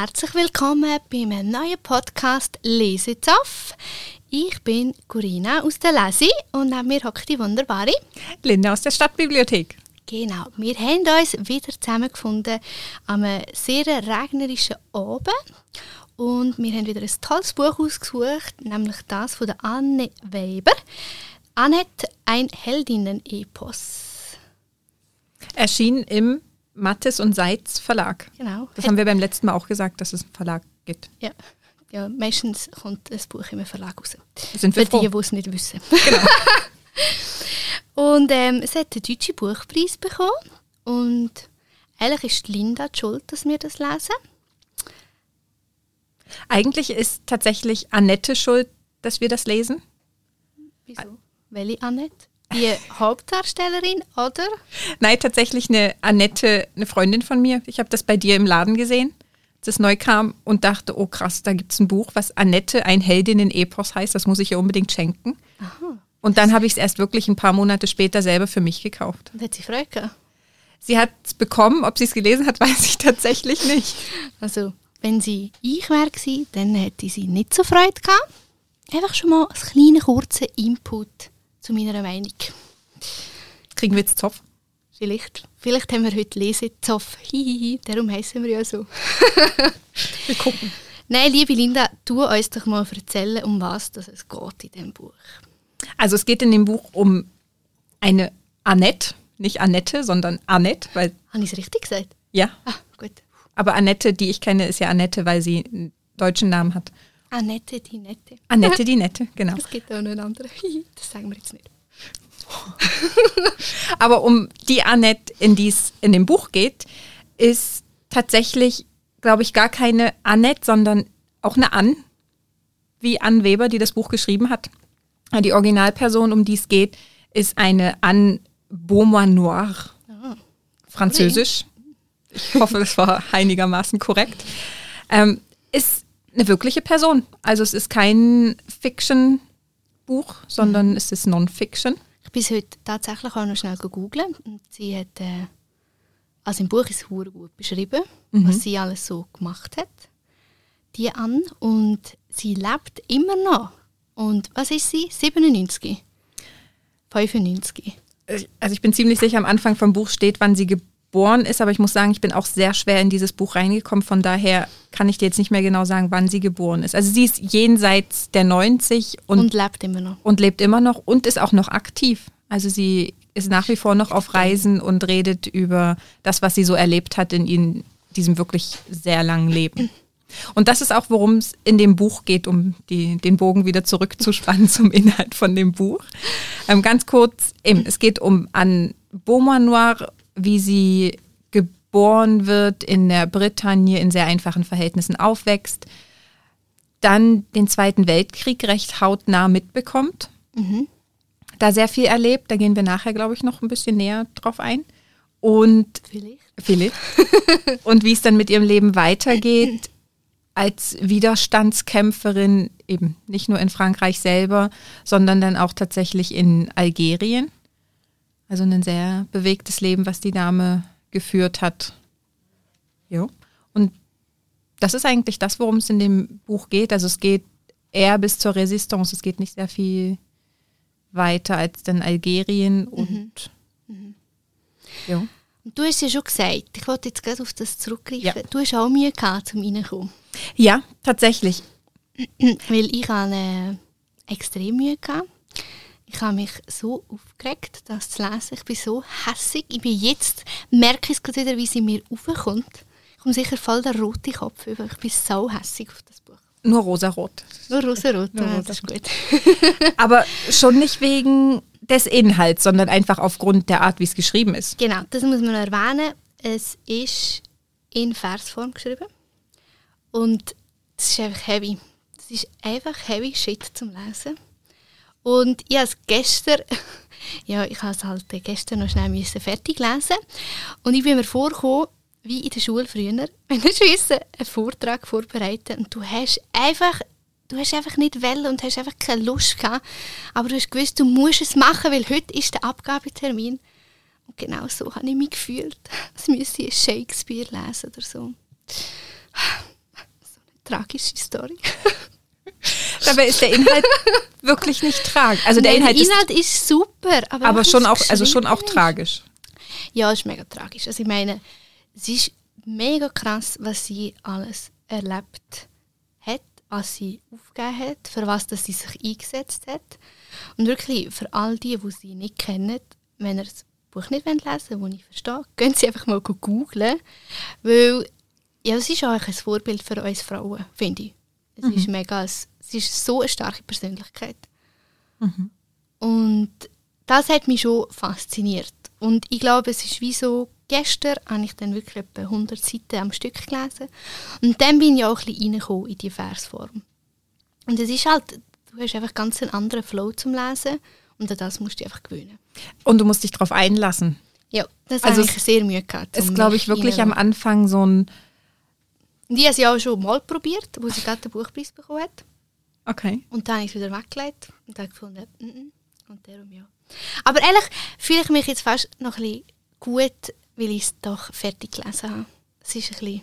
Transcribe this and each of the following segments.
Herzlich willkommen bei einem neuen Podcast Lesezaff. Ich bin Corinna aus der Lesi und neben mir hockt die wunderbare Linda aus der Stadtbibliothek. Genau, wir haben uns wieder zusammengefunden an einem sehr regnerischen Abend und wir haben wieder ein tolles Buch ausgesucht, nämlich das von der Anne Weber. Annette, ein Heldinnen-Epos. Erschien im Mattes und Seitz Verlag. Genau. Das haben wir beim letzten Mal auch gesagt, dass es einen Verlag gibt. Ja. ja, meistens kommt das Buch im Verlag raus. Sind wir Für froh. die, die es nicht wissen. Genau. Und ähm, es hat den deutschen Buchpreis bekommen. Und eigentlich ist Linda die schuld, dass wir das lesen. Eigentlich ist tatsächlich Annette schuld, dass wir das lesen. Wieso? Welche Annette? Die Hauptdarstellerin, oder? Nein, tatsächlich eine Annette, eine Freundin von mir. Ich habe das bei dir im Laden gesehen, als es neu kam und dachte, oh krass, da gibt es ein Buch, was Annette, ein Heldinnen-Epos heißt. Das muss ich ihr unbedingt schenken. Und dann habe ich es erst wirklich ein paar Monate später selber für mich gekauft. Und hat sie Freude gehabt. Sie hat es bekommen, ob sie es gelesen hat, weiß ich tatsächlich nicht. Also, wenn sie ich wäre dann hätte sie nicht so Freude gehabt. Einfach schon mal einen kleinen, kurzen Input zu meiner Meinung. Kriegen wir jetzt Zopf? Vielleicht, vielleicht haben wir heute Lesezoff. Hihihi, darum heißen wir ja so. Wir gucken. Nein, liebe Linda, tu uns doch mal erzählen, um was das es geht in diesem Buch. Also es geht in dem Buch um eine Annette, nicht Annette, sondern Annette, weil Habe ich es richtig gesagt? ja, Ah, gut. aber Annette, die ich kenne, ist ja Annette, weil sie einen deutschen Namen hat. Annette, die Nette. Annette die Nette, genau. Es gibt auch noch einen anderen. Hihi, Das sagen wir jetzt nicht. Aber um die Annette, in die es in dem Buch geht, ist tatsächlich, glaube ich, gar keine Annette, sondern auch eine Ann, wie Ann Weber, die das Buch geschrieben hat. Die Originalperson, um die es geht, ist eine Anne Beaumanoir, Ah. französisch. Ich hoffe, das war einigermaßen korrekt. Ähm, ist eine wirkliche Person. Also es ist kein Fiction-Buch, sondern es ist Non-Fiction. Ich bin heute tatsächlich auch noch schnell gegoogelt und sie hat, äh, also im Buch ist es gut beschrieben, was sie alles so gemacht hat, die an und sie lebt immer noch. Und was ist sie? 97? 95? also ich bin ziemlich sicher, am Anfang vom Buch steht, wann sie geboren ist, aber ich muss sagen, ich bin auch sehr schwer in dieses Buch reingekommen. Von daher kann ich dir jetzt nicht mehr genau sagen, wann sie geboren ist. Also sie ist jenseits der 90 und, Und, und, lebt immer noch. lebt immer noch und ist auch noch aktiv. Also sie ist nach wie vor noch auf Reisen und redet über das, was sie so erlebt hat in ihren, diesem wirklich sehr langen Leben. Und das ist auch, worum es in dem Buch geht, um die, den Bogen wieder zurückzuspannen zum Inhalt von dem Buch. Ähm, ganz kurz, eben, es geht um Anne Beaumanoir, wie sie geboren wird, in der Bretagne in sehr einfachen Verhältnissen aufwächst, dann den Zweiten Weltkrieg recht hautnah mitbekommt, da sehr viel erlebt, da gehen wir nachher, glaube ich, noch ein bisschen näher drauf ein. Und Vielleicht. Philipp. und wie es dann mit ihrem Leben weitergeht als Widerstandskämpferin, eben nicht nur in Frankreich selber, sondern dann auch tatsächlich in Algerien. Also ein sehr bewegtes Leben, was die Dame geführt hat. Jo. Und das ist eigentlich das, worum es in dem Buch geht. Also es geht eher bis zur Resistance. Es geht nicht sehr viel weiter als dann Algerien und jo. Und du hast ja schon gesagt, ich wollte jetzt gerade auf das zurückgreifen, Ja. du hast auch Mühe gehabt, zum reinkommen. Ja, tatsächlich. Weil ich habe äh, extrem Mühe gehabt. Ich habe mich so aufgeregt, das zu lesen. Ich bin so hässig. Ich bin jetzt, merke ich es gerade wieder, wie sie mir aufkommt. Ich komme sicher voll der rote Kopf über. Ich bin so hässig auf das Buch. Nur rosarot. Nur rosarot, Nur ah, das ist gut. Aber schon nicht wegen des Inhalts, sondern einfach aufgrund der Art, wie es geschrieben ist. Genau, das muss man noch erwähnen. Es ist in Versform geschrieben. Und es ist einfach heavy. Es ist einfach heavy Shit zum Lesen. Und ich habe es gestern, ja, ich habe es halt gestern noch schnell müssen fertig lesen. Und ich bin mir vorgekommen, wie in der Schule früher, wenn du müssen einen Vortrag vorbereiten und du hast einfach, du hast einfach nicht wollen und hast einfach keine Lust gehabt, aber du hast gewusst, du musst es machen, weil heute ist der Abgabetermin. Und genau so habe ich mich gefühlt, als müsste ich Shakespeare lesen oder so. So eine tragische Story. Dabei ist der Inhalt wirklich nicht tragisch. Also der Nein, Inhalt, Inhalt ist, super, aber, ist aber wie schon auch, also schon auch ist. tragisch. Ja, es ist mega tragisch. Also ich meine, es ist mega krass, was sie alles erlebt hat, was sie aufgegeben hat, für was dass sie sich eingesetzt hat. Und wirklich für all die, die sie nicht kennen, wenn ihr das Buch nicht lesen wollt, das ich verstehe, gehen sie einfach mal googlen, weil ja, es ist auch ein Vorbild für uns Frauen, finde ich. Es ist mega, es es ist so eine starke Persönlichkeit. Und das hat mich schon fasziniert. Und ich glaube, es ist wie so, gestern habe ich dann wirklich etwa 100 Seiten am Stück gelesen. Und dann bin ich auch ein bisschen reingekommen in die Versform. Und es ist halt, du hast einfach ganz einen anderen Flow zum Lesen. Und an das musst du einfach gewöhnen. Und du musst dich darauf einlassen. Ja, das Also habe ich sehr Mühe gehabt. Ist, glaube ich, wirklich am. Anfang so ein. Ich habe sie auch schon mal probiert, wo sie gerade den Buchpreis bekommen hat. Okay. Und dann habe ich es wieder weggelegt und habe gefunden, mm -mm. und darum ja. Aber ehrlich fühle ich mich jetzt fast noch ein bisschen gut, weil ich es doch fertig gelesen habe. Es ist ein bisschen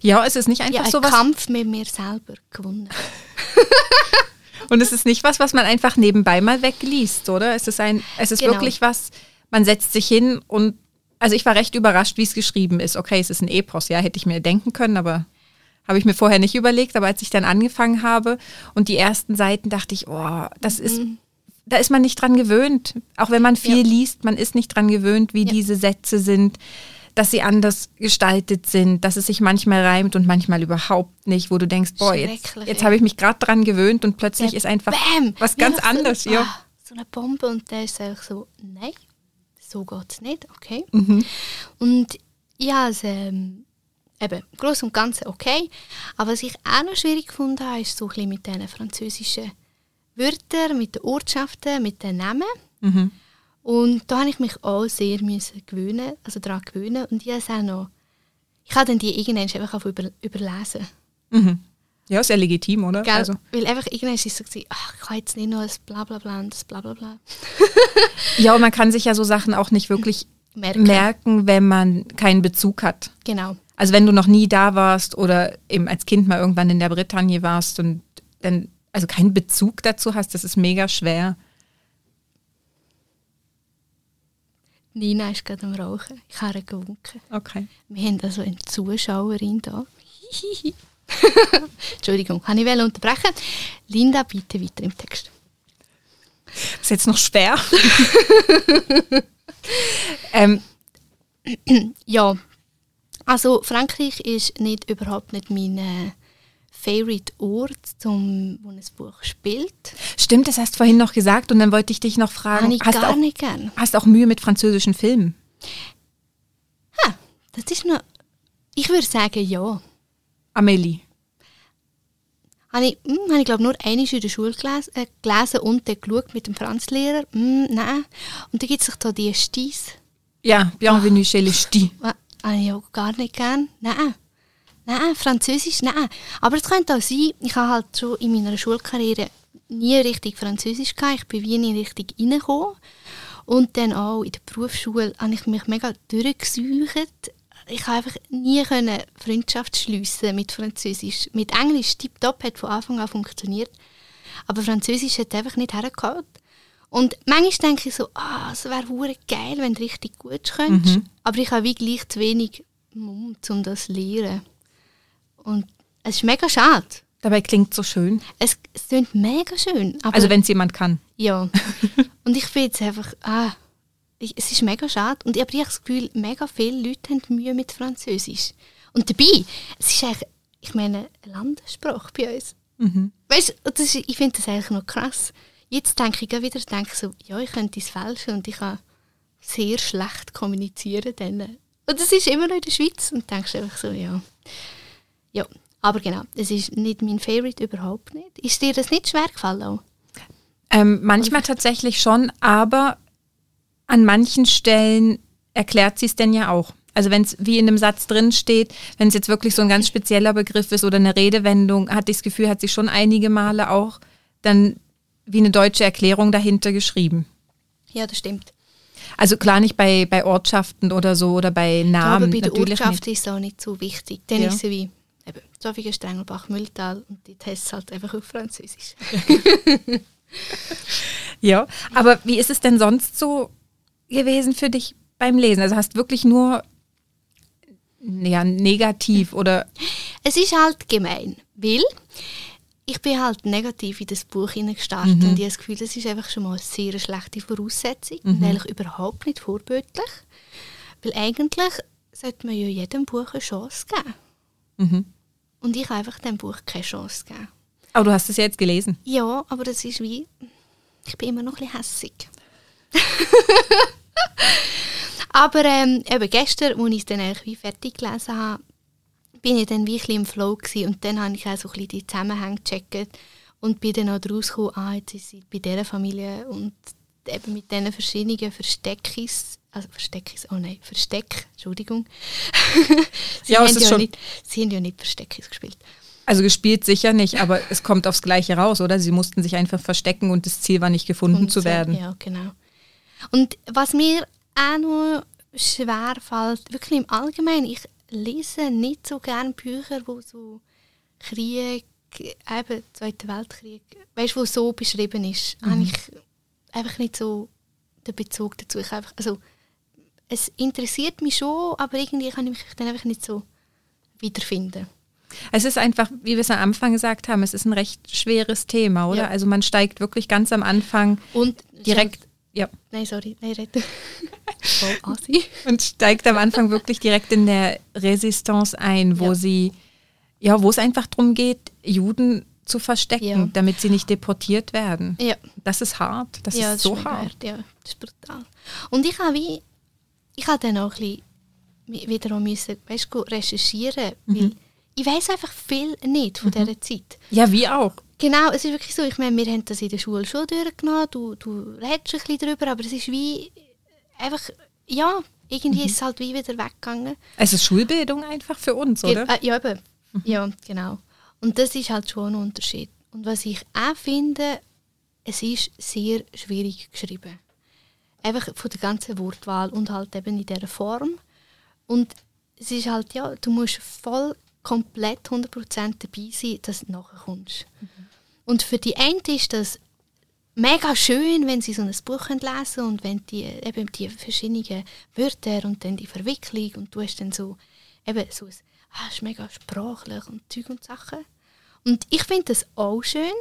Ja, es ist nicht ja, einfach ein so was. Kampf mit mir selber gewonnen. Und es ist nicht was, was man einfach nebenbei mal wegliest, oder? Es ist ein, es ist Genau. wirklich was, man setzt sich hin und also ich war recht überrascht, wie es geschrieben ist. Okay, es ist ein Epos, ja, hätte ich mir denken können, aber habe ich mir vorher nicht überlegt. Aber als ich dann angefangen habe und die ersten Seiten dachte ich, oh, das ist, da ist man nicht dran gewöhnt. Auch wenn man viel Ja. liest, man ist nicht dran gewöhnt, wie Ja. diese Sätze sind, dass sie anders gestaltet sind, dass es sich manchmal reimt und manchmal überhaupt nicht, wo du denkst, boah, jetzt, jetzt ja. habe ich mich gerade dran gewöhnt und plötzlich Der ist einfach Bam! was ganz nach so anderes, ja. Ah, so eine Bombe und der ist einfach so, nein, so geht es nicht, okay. Mhm. Und ja, es, ähm, eben, groß und Ganze okay. Aber was ich auch noch schwierig gefunden habe, ist so ein bisschen mit diesen französischen Wörtern, mit den Ortschaften, mit den Namen. Mhm. Und da habe ich mich auch sehr müssen gewöhnen, also daran gewöhnen. Und ich habe auch noch, ich habe dann die irgendwann einfach auf über, überlesen. Mhm. Ja, sehr legitim, oder? Gell? Also, Weil einfach irgendwann ist es so, ach, ich kann jetzt nicht noch das Blablabla und das Blablabla ja, und man kann sich ja so Sachen auch nicht wirklich merken. merken, wenn man keinen Bezug hat. Genau. Also wenn du noch nie da warst oder eben als Kind mal irgendwann in der Bretagne warst und dann also keinen Bezug dazu hast, das ist mega schwer. Nina ist gerade am Rauchen. Ich habe gewunken. Okay. Wir haben also eine Zuschauerin da. Entschuldigung, kann ich unterbrechen. Linda, bitte weiter im Text. Ist jetzt noch schwer. ähm, Ja, also Frankreich ist nicht, überhaupt nicht mein äh, favorite Ort, zum, wo ein Buch spielt. stimmt, das hast du vorhin noch gesagt und dann wollte ich dich noch fragen, Habe ich hast, du gar auch, nicht gern. hast auch Mühe mit französischen Filmen? Ha, das ist noch... Ich würde sagen, ja. Amélie. Habe ich, hm, habe ich glaube nur einmal in der Schule gelesen, äh, gelesen und dann geschaut mit dem Franzlehrer. Hm, nein. Und dann gibt es da die Stis. Ja, Bienvenue chez les Ch'tis. Habe ich auch gar nicht gern. Nein. Nein, Französisch, nein. Aber es könnte auch sein, ich habe halt schon in meiner Schulkarriere nie richtig Französisch gehabt. Ich bin wie nie richtig reingekommen. Und dann auch in der Berufsschule habe ich mich mega durchgesucht. Ich habe einfach nie können Freundschaft schliessen mit Französisch. Mit Englisch tipptopp hat von Anfang an funktioniert. Aber Französisch hat einfach nicht hergehauen. Und manchmal denke ich so, ah, es wäre hure geil, wenn du richtig gut könntest. Aber ich habe wie gleich zu wenig Mumm, um das zu lernen. Und es ist mega schade. Dabei klingt so schön. Es, es klingt mega schön. Aber Also wenn es jemand kann. ja. Und ich finde jetzt einfach, ah, ich, es ist mega schade. Und ich habe das Gefühl, mega viele Leute haben Mühe mit Französisch. Und dabei, es ist eigentlich, ich meine, eine Landessprache bei uns. Mhm. Weißt du, ich finde das eigentlich noch krass. Jetzt denke ich wieder, denke so, ja, ich könnte es fälschen und ich kann sehr schlecht kommunizieren. Dann. Und das ist immer noch in der Schweiz und denkst einfach so, ja. Ja, aber genau, es ist nicht mein Favorite, überhaupt nicht. Ist dir das nicht schwer gefallen? Ähm, manchmal tatsächlich schon, aber an manchen Stellen erklärt sie es denn ja auch. Also wenn es wie in einem Satz drin steht, wenn es jetzt wirklich so ein ganz spezieller Begriff ist oder eine Redewendung, hatte ich das Gefühl, hat sie schon einige Male auch dann wie eine deutsche Erklärung dahinter geschrieben. Ja, das stimmt. Also klar nicht bei, bei Ortschaften oder so oder bei Namen. aber bei der Ortschaft nicht. ist es auch nicht so wichtig. Dann Ja. ist sie wie eben Zofingen, Strengelbach, Mühltal und die es halt einfach auf Französisch. Ja, aber wie ist es denn sonst so gewesen für dich beim Lesen? Also hast wirklich nur ja, negativ oder Es ist halt gemein, weil ich bin halt negativ in das Buch hineingestartet und ich habe das Gefühl, das ist einfach schon mal eine sehr schlechte Voraussetzung und eigentlich überhaupt nicht vorbildlich. Weil eigentlich sollte man ja jedem Buch eine Chance geben. Mhm. Und ich habe einfach dem Buch keine Chance gegeben. Aber du hast es ja jetzt gelesen. Ja, aber das ist wie, ich bin immer noch ein bisschen hässig. aber ähm, eben gestern, als ich es dann eigentlich wie fertig gelesen habe, bin ich dann bisschen im Flow gewesen und dann habe ich auch so ein bisschen die Zusammenhänge gecheckt und bin dann auch daraus gekommen, ah, jetzt ist sie bei dieser Familie und eben mit diesen verschiedenen Versteckis, also Versteckis, oh nein, Versteck, Entschuldigung. sie, Ja, haben ja schon- nicht, sie haben ja nicht Versteckis gespielt. Also gespielt sicher nicht, aber es kommt aufs Gleiche raus, oder? Sie mussten sich einfach verstecken und das Ziel war nicht gefunden Und zu werden. Ja, genau. Und was mir auch noch schwer fällt, wirklich im Allgemeinen, ich lese nicht so gerne Bücher, wo so Krieg, eben Zweiter Weltkrieg, weißt du, wo so beschrieben ist, habe ich einfach nicht so den Bezug dazu. Ich einfach, also, es interessiert mich schon, aber irgendwie kann ich mich dann einfach nicht so wiederfinden. Es ist einfach, wie wir es am Anfang gesagt haben, es ist ein recht schweres Thema, oder? Ja. Also man steigt wirklich ganz am Anfang Und direkt, ja, Nein, sorry, nein. Voll assi. und steigt am Anfang wirklich direkt in der Resistance ein, wo Ja. sie, ja, wo es einfach darum geht, Juden zu verstecken, Ja. damit sie nicht deportiert werden. Ja. Das ist hart, das ja, ist so mega hart. Ja, das ist brutal. Und ich habe wie, ich habe dann auch ein bisschen wieder müssen, weißt, du, recherchieren, Mhm. weil ich weiß einfach viel nicht von dieser Zeit. Ja, wie auch. Genau, es ist wirklich so, ich meine, wir haben das in der Schule schon durchgenommen, du, du redest ein bisschen darüber, aber es ist wie einfach, ja, irgendwie Mhm. ist es halt wie wieder weggegangen. Es ist Schulbildung einfach für uns, Ge- oder? Äh, ja, eben. Ja, genau. Und das ist halt schon ein Unterschied. Und was ich auch finde, es ist sehr schwierig geschrieben. Einfach von der ganzen Wortwahl und halt eben in dieser Form. Und es ist halt, ja, du musst voll komplett 100% dabei sein, dass du nachkommst. Und für die einen ist das mega schön, wenn sie so ein Buch können lesen und wenn die eben die verschiedenen Wörter und dann die Verwicklung und du hast dann so eben so ein, ah, ist mega sprachlich und Zeug und Sachen. Und ich finde das auch schön,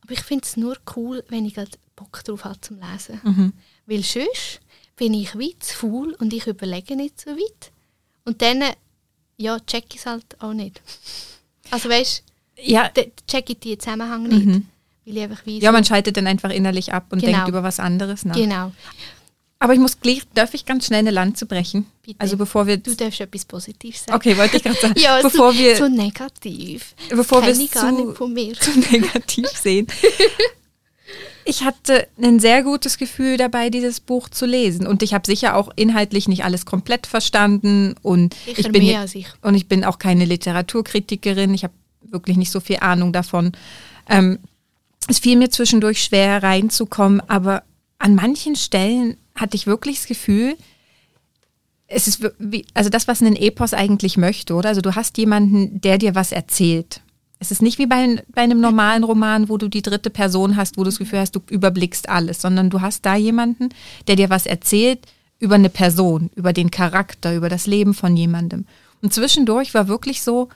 aber ich finde es nur cool, wenn ich Bock drauf habe zum Lesen. Weil sonst bin ich weit zu faul und ich überlege nicht so weit. Und dann, ja, check ich es halt auch nicht. Also weißt Ja, du, check ich die Zusammenhang nicht. Weil ich einfach weiss, ja, man schaltet dann einfach innerlich ab und Genau. denkt über was anderes nach. Genau. Aber ich muss gleich, darf ich ganz schnell eine Lanze brechen? Bitte. Also bevor wir, Du darfst etwas Positives sagen. okay, wollte ich gerade sagen, Ja, bevor so, wir so negativ. bevor wir es zu- zu negativ sehen. Ich hatte ein sehr gutes Gefühl dabei, dieses Buch zu lesen. Und ich habe sicher auch inhaltlich nicht alles komplett verstanden. Und Sicher ich bin mehr ich. Und ich bin auch keine Literaturkritikerin. Ich habe wirklich nicht so viel Ahnung davon. Ähm, es fiel mir zwischendurch schwer reinzukommen, aber an manchen Stellen hatte ich wirklich das Gefühl, es ist wie, also das, was ein Epos eigentlich möchte, oder? Also du hast jemanden, der dir was erzählt. Es ist nicht wie bei, bei einem normalen Roman, wo du die dritte Person hast, wo du das Gefühl hast, du überblickst alles, sondern du hast da jemanden, der dir was erzählt über eine Person, über den Charakter, über das Leben von jemandem. Und zwischendurch war wirklich so,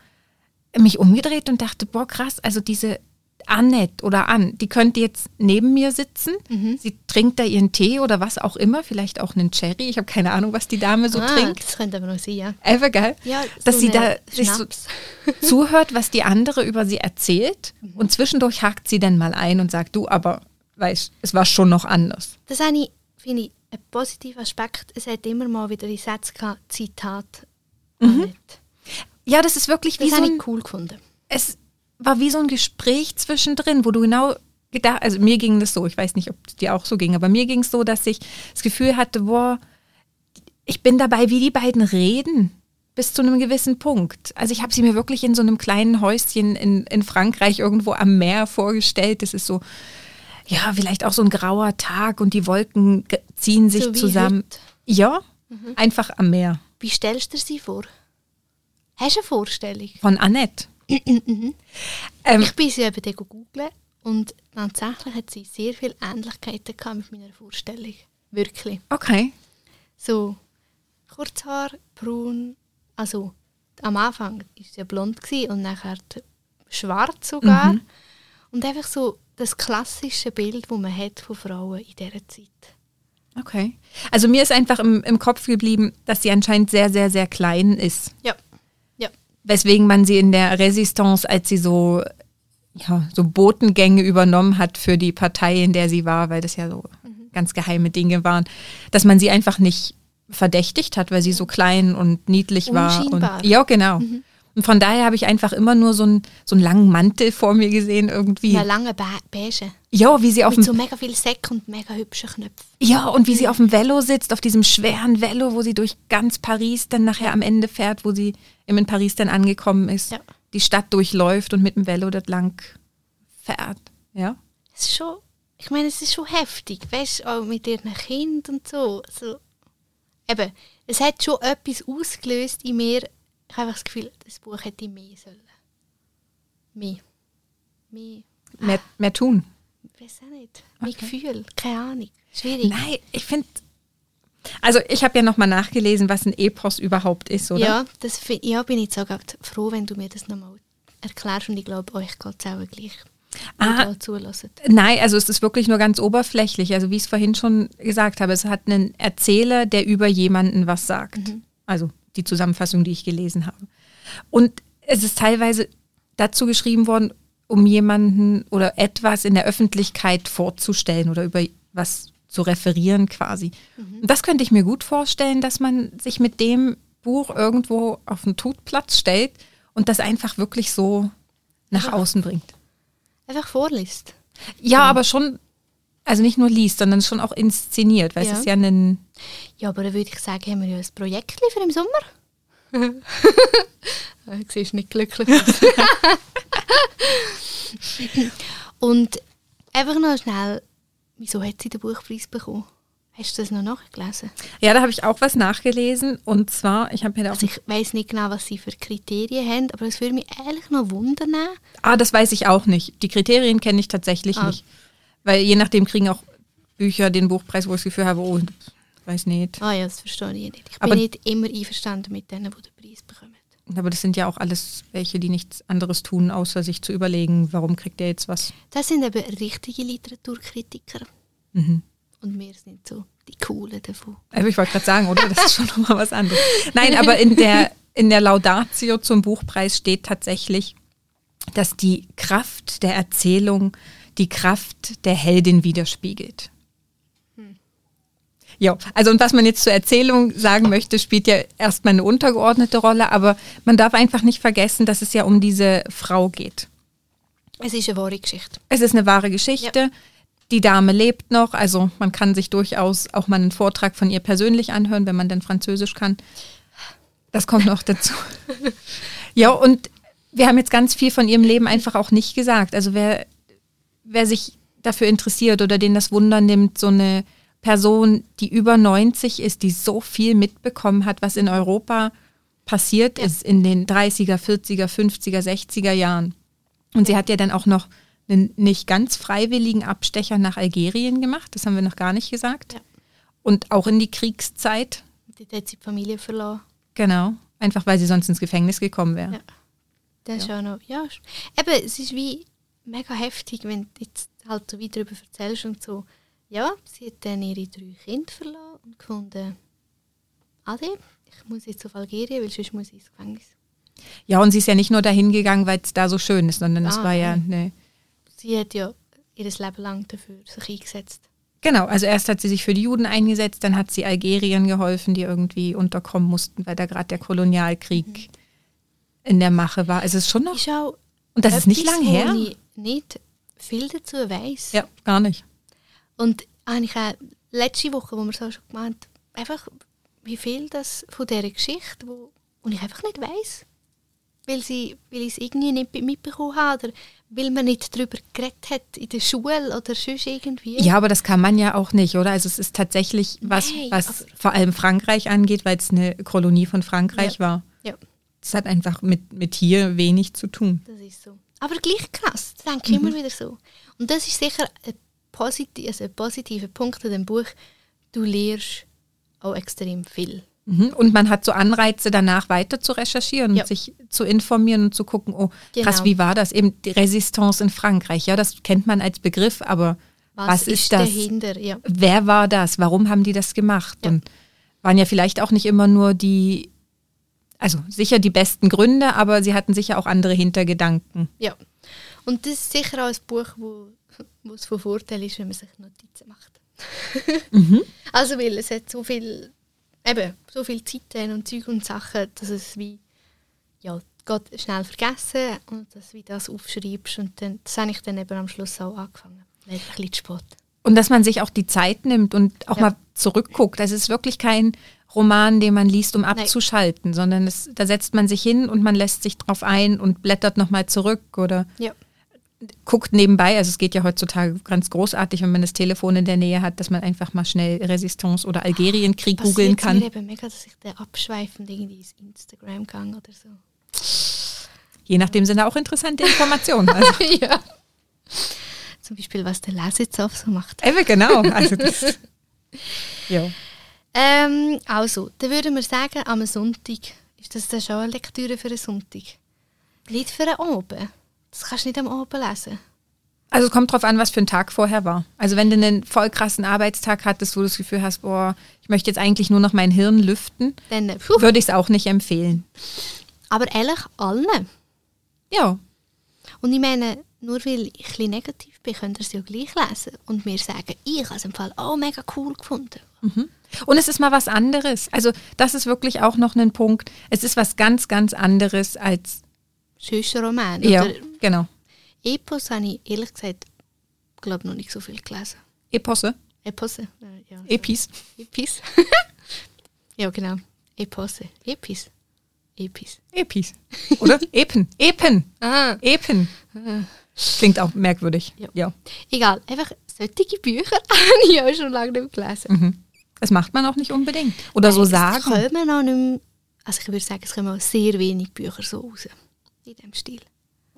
mich umgedreht und dachte, boah, krass, also diese Annette oder Ann, die könnte jetzt neben mir sitzen. Mhm. Sie trinkt da ihren Tee oder was auch immer, vielleicht auch einen Cherry. Ich habe keine Ahnung, was die Dame so ah, trinkt. Das könnte aber noch sein, ja. Einfach geil. Ja, dass so sie da sich so zuhört, was die andere über sie erzählt. Mhm. Und zwischendurch hakt sie dann mal ein und sagt, du, aber weißt, es war schon noch anders. Das ich, finde ich, ein positiver Aspekt. Es hat immer mal wieder die Sätze gehabt, Zitat. Mhm. Ja, das ist wirklich wie Das so habe ein, ich cool gefunden. es war wie so ein Gespräch zwischendrin, wo du genau gedacht, also mir ging das so, ich weiß nicht, ob es dir auch so ging, aber mir ging es so, dass ich das Gefühl hatte, boah, ich bin dabei, wie die beiden reden, bis zu einem gewissen Punkt. Also ich habe sie mir wirklich in so einem kleinen Häuschen in, in Frankreich irgendwo am Meer vorgestellt. Das ist so, ja, vielleicht auch so ein grauer Tag und die Wolken ziehen sich So zusammen. heute. Ja, einfach am Meer. Wie stellst du sie vor? Hast du eine Vorstellung? Von Annette. Ähm, Ich bin sie eben dann googeln und tatsächlich hat sie sehr viele Ähnlichkeiten gehabt mit meiner Vorstellung. Wirklich. okay. So, Kurzhaar, braun, also am Anfang war sie blond gewesen und nachher schwarz sogar. Mhm. Und einfach so das klassische Bild, das man hat von Frauen in dieser Zeit. Okay. Also mir ist einfach im, im Kopf geblieben, dass sie anscheinend sehr, sehr, sehr klein ist. Ja. Weswegen man sie in der Resistance, als sie so, ja, so Botengänge übernommen hat für die Partei, in der sie war, weil das ja so ganz geheime Dinge waren, dass man sie einfach nicht verdächtigt hat, weil sie so klein und niedlich war. Und, ja, genau. Und von daher habe ich einfach immer nur so einen, so einen langen Mantel vor mir gesehen irgendwie. Eine lange Be Beige. Ja, wie sie auf Mit dem so mega viel Säck und mega hübschen Knöpfen. Ja, und wie sie auf dem Velo sitzt, auf diesem schweren Velo, wo sie durch ganz Paris dann nachher am Ende fährt, wo sie eben in Paris dann angekommen ist, Ja. die Stadt durchläuft und mit dem Velo dort lang fährt. Ja. Es ist schon, ich meine, es ist schon heftig, weißt du, auch mit ihren Kind und so. so. Eben, es hat schon etwas ausgelöst in mir. Ich habe einfach das Gefühl, das Buch hätte mehr sollen. Mehr. Mehr. Mehr, mehr tun. Ich weiß auch nicht. Mehr Gefühl. Keine Ahnung. Schwierig. Nein, ich finde. Also ich habe ja nochmal nachgelesen, was ein Epos überhaupt ist, oder? Ja, das, fi- ja, bin ich sogar froh, wenn du mir das nochmal erklärst. Und ich glaube, euch geht es auch gleich. Ah. Zulassen. Nein, also es ist wirklich nur ganz oberflächlich. Also wie ich es vorhin schon gesagt habe, es hat einen Erzähler, der über jemanden was sagt. Also die Zusammenfassung, die ich gelesen habe. Und es ist teilweise dazu geschrieben worden, um jemanden oder etwas in der Öffentlichkeit vorzustellen oder über was zu referieren quasi. Und das könnte ich mir gut vorstellen, dass man sich mit dem Buch irgendwo auf den Tutplatz stellt und das einfach wirklich so nach Einfach außen bringt. Einfach vorliest. Ja, aber schon, also nicht nur liest, sondern schon auch inszeniert, weil Ja. es ist ja ein, Ja, aber dann würde ich sagen, haben wir ja ein Projekt für im Sommer. Du siehst nicht glücklich aus. Und einfach noch schnell, wieso hat sie den Buchpreis bekommen? Hast du das noch nachgelesen? ja, da habe ich auch was nachgelesen und zwar, ich habe mir da auch, Also ich weiß nicht genau, was sie für Kriterien haben, aber es würde mich ehrlich noch wundern. ah, das weiß ich auch nicht. Die Kriterien kenne ich tatsächlich Ah. nicht, weil je nachdem kriegen auch Bücher den Buchpreis, wo ich das Gefühl habe, oh, weiß nicht. Ah ja, das verstehe ich nicht. Ich Aber- bin nicht immer einverstanden mit denen, die den Preis bekommen. Aber das sind ja auch alles welche, die nichts anderes tun, außer sich zu überlegen, warum kriegt der jetzt was. Das sind eben richtige Literaturkritiker. Mhm. Und wir sind so die Coolen davon. Also ich wollte gerade sagen, oder? Das ist schon nochmal was anderes. Nein, aber in der, in der Laudatio zum Buchpreis steht tatsächlich, dass die Kraft der Erzählung die Kraft der Heldin widerspiegelt. Ja, also und was man jetzt zur Erzählung sagen möchte, spielt ja erstmal eine untergeordnete Rolle, aber man darf einfach nicht vergessen, dass es ja um diese Frau geht. Es ist eine wahre Geschichte. Es ist eine wahre Geschichte. Die Dame lebt noch, also man kann sich durchaus auch mal einen Vortrag von ihr persönlich anhören, wenn man denn Französisch kann. Das kommt noch dazu. ja, und wir haben jetzt ganz viel von ihrem Leben einfach auch nicht gesagt. Also wer, wer sich dafür interessiert oder den das Wunder nimmt, so eine Person, die über 90 ist, die so viel mitbekommen hat, was in Europa passiert Ja. ist in den 30er, 40er, 50er, 60er Jahren. Und sie hat ja dann auch noch einen nicht ganz freiwilligen Abstecher nach Algerien gemacht, das haben wir noch gar nicht gesagt. Ja. Und auch in die Kriegszeit, Dort hat sie die Familie verloren. genau, einfach weil sie sonst ins Gefängnis gekommen wäre. Ja. Das ist auch noch, ja. Eben, es ist wie mega heftig, wenn du jetzt halt so weiter darüber erzählst und so. Ja, sie hat dann ihre drei Kinder verloren und gefunden, Ade, ich muss jetzt auf Algerien, weil sonst muss ich ins Gefängnis. Ja, und sie ist ja nicht nur dahin gegangen, weil es da so schön ist, sondern es Ah, war ja eine. Sie hat ja ihr Leben lang dafür sich eingesetzt. Genau, also erst hat sie sich für die Juden eingesetzt, dann hat sie Algerien geholfen, die irgendwie unterkommen mussten, weil da gerade der Kolonialkrieg Mhm. in der Mache war. Es ist schon noch. Ist Und das ist nicht lang her. ich nicht viel dazu weiss. Ja, gar nicht. Und eigentlich auch letzte Woche, wo wir auch schon gemeint einfach wie viel das von dieser Geschichte, wo, und ich einfach nicht weiß. weil, sie, weil ich es irgendwie nicht mitbekommen habe oder weil man nicht darüber geredet hat in der Schule oder sonst irgendwie. Ja, aber das kann man ja auch nicht, oder? Also es ist tatsächlich was, Nein, was vor allem Frankreich angeht, weil es eine Kolonie von Frankreich Ja. war. Ja, Es hat einfach mit, mit hier wenig zu tun. das ist so. Aber gleich krass, das denke ich immer wieder so. Und das ist sicher ein, posit also ein positiver Punkt an dem Buch. Du lernst auch extrem viel. Mhm. Und man hat so Anreize, danach weiter zu recherchieren Ja. und sich zu informieren und zu gucken, oh, krass, Genau. wie war das? Eben die Resistance in Frankreich. Ja, das kennt man als Begriff, aber was, ist, das? dahinter? Ja. Wer war das? Warum haben die das gemacht? Ja. Und waren ja vielleicht auch nicht immer nur die, also sicher die besten Gründe, aber sie hatten sicher auch andere Hintergedanken. ja. Und das ist sicher auch ein Buch, wo, wo es von Vorteil ist, wenn man sich Notizen macht. Also weil es hat so viel, eben, so viel Zeiten und Zeug und Sachen, dass es wie, ja, geht schnell vergessen und dass du wie das aufschreibst und dann, das habe ich dann eben am Schluss auch angefangen. Ein bisschen spät. Und dass man sich auch die Zeit nimmt und auch Ja. mal zurückguckt. Also es ist wirklich kein Roman, den man liest, um abzuschalten, sondern es, da setzt man sich hin und man lässt sich drauf ein und blättert nochmal zurück oder Ja. Guckt nebenbei. Also es geht ja heutzutage ganz großartig, wenn man das Telefon in der Nähe hat, dass man einfach mal schnell Resistance oder Algerienkrieg googeln kann. eben mega, dass ich da abschweifend irgendwie ins Instagram gehe oder so. Je nachdem sind da auch interessante Informationen. Also, ja. Zum Beispiel, was der Lesezopf so macht. eben genau. Also das, ja. Ähm, also, dann würden wir sagen, am Sonntag, ist das dann schon eine Lektüre für einen Sonntag? Nicht für einen Abend. Das kannst du nicht am Abend lesen. Also es kommt drauf an, was für ein Tag vorher war. Also wenn du einen voll krassen Arbeitstag hattest, wo du das Gefühl hast, boah, ich möchte jetzt eigentlich nur noch mein Hirn lüften, Dann, würde ich es auch nicht empfehlen. Aber ehrlich, allen. Ja, Und ich meine, nur weil ich ein bisschen negativ bin, könnt ihr es ja gleich lesen und mir sagen, ich habe es im Fall auch mega cool gefunden. und es ist mal was anderes. Also das ist wirklich auch noch ein Punkt. Es ist was ganz, ganz anderes als, ein Roman. ja, Oder genau, Epos habe ich ehrlich gesagt, glaube noch nicht so viel gelesen. Eposse, Epose? Äh, ja. Epis. Epis. ja, genau. Epose. Epis. Epis. Epis. Oder? Epen. Epen. Ah. Epen. Klingt auch merkwürdig. Ja. Ja. Egal, einfach solche Bücher habe ich auch schon lange nicht mehr gelesen. Mhm. Das macht man auch nicht unbedingt. Oder so Es sagen. kommen auch nicht mehr, also ich würde sagen, es kommen auch sehr wenig Bücher so raus. In dem Stil.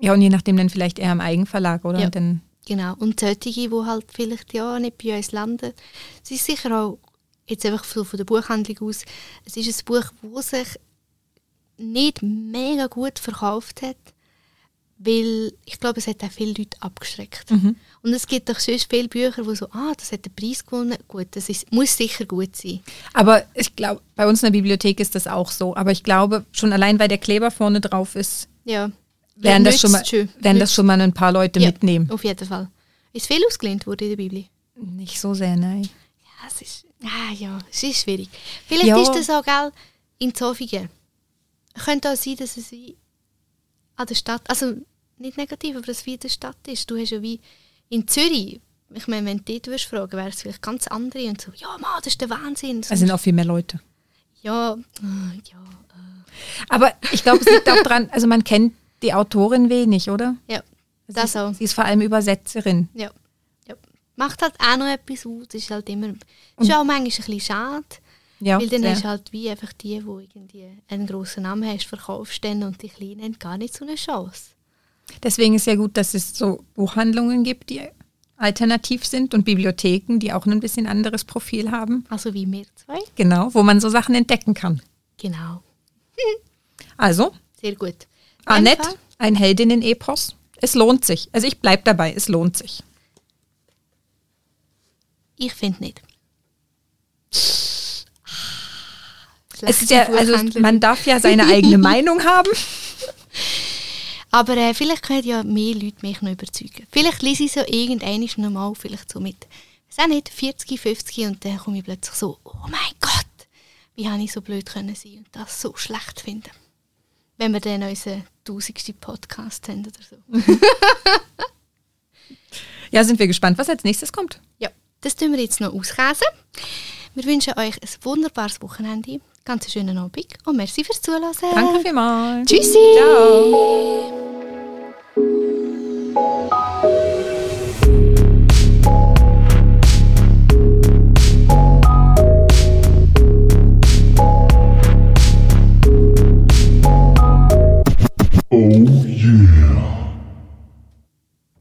Ja, und je nachdem dann vielleicht eher im Eigenverlag, oder? Ja. Dann, Genau. Und solche, die halt vielleicht ja nicht bei uns landen, es ist sicher auch, jetzt einfach so von der Buchhandlung aus, es ist ein Buch, das sich nicht mega gut verkauft hat, weil ich glaube, es hat auch viele Leute abgeschreckt. Mhm. Und es gibt doch sonst viele Bücher, wo so, ah, das hat den Preis gewonnen, gut, das ist, muss sicher gut sein. Aber ich glaube, bei uns in der Bibliothek ist das auch so. Aber ich glaube, schon allein weil der Kleber vorne drauf ist, Ja. Werden, das, schon mal, werden das schon mal ein paar Leute Ja, mitnehmen. Auf jeden Fall. Ist viel ausgelehnt worden in der Bibel? Nicht so sehr, nein. Ja, es ist, ah, ja, es ist schwierig. Vielleicht Ja. ist das auch gell, in Zofingen. Könnte auch sein, dass es wie an der Stadt, also nicht negativ, aber dass es wie in der Stadt ist. Du hast ja wie in Zürich, ich meine, wenn du dort würdest fragen, wäre es vielleicht ganz andere und so, ja, Mann, das ist der Wahnsinn. Es sind auch viel mehr Leute. ja, äh, ja, Aber ich glaube, es liegt auch dran, also man kennt die Autorin wenig, oder? ja, das sie, auch. Sie ist vor allem Übersetzerin. Ja. ja. Macht halt auch noch etwas aus. Das ist halt immer, das ist auch manchmal ein bisschen schade. Ja, Weil dann sehr. du halt wie einfach die, die irgendwie einen grossen Namen hast, verkaufst dann und die Kleinen haben gar nicht so eine Chance. Deswegen ist ja gut, dass es so Buchhandlungen gibt, die alternativ sind und Bibliotheken, die auch ein bisschen anderes Profil haben. Also wie wir zwei. Genau, wo man so Sachen entdecken kann. Genau. Also, Sehr gut. Annette, ein Heldinnen-Epos. Es lohnt sich. Also ich bleib dabei, es lohnt sich. Ich finde nicht. Es ist ja, also man darf ja seine eigene Meinung haben. Aber äh, vielleicht können ja mehr Leute mich noch überzeugen. Vielleicht lese ich so irgendwann noch mal, vielleicht so mit, ich auch nicht, 40, 50 und dann komme ich plötzlich so, oh mein Gott, wie habe ich so blöd können sein und das so schlecht finden wenn wir dann unseren tausendsten Podcast haben oder so. ja, sind wir gespannt, was als nächstes kommt. Ja, das tun wir jetzt noch auskäsen. Wir wünschen euch ein wunderbares Wochenende, ganz schönen Abend und merci fürs Zuhören. Danke vielmals. Tschüssi. Ciao.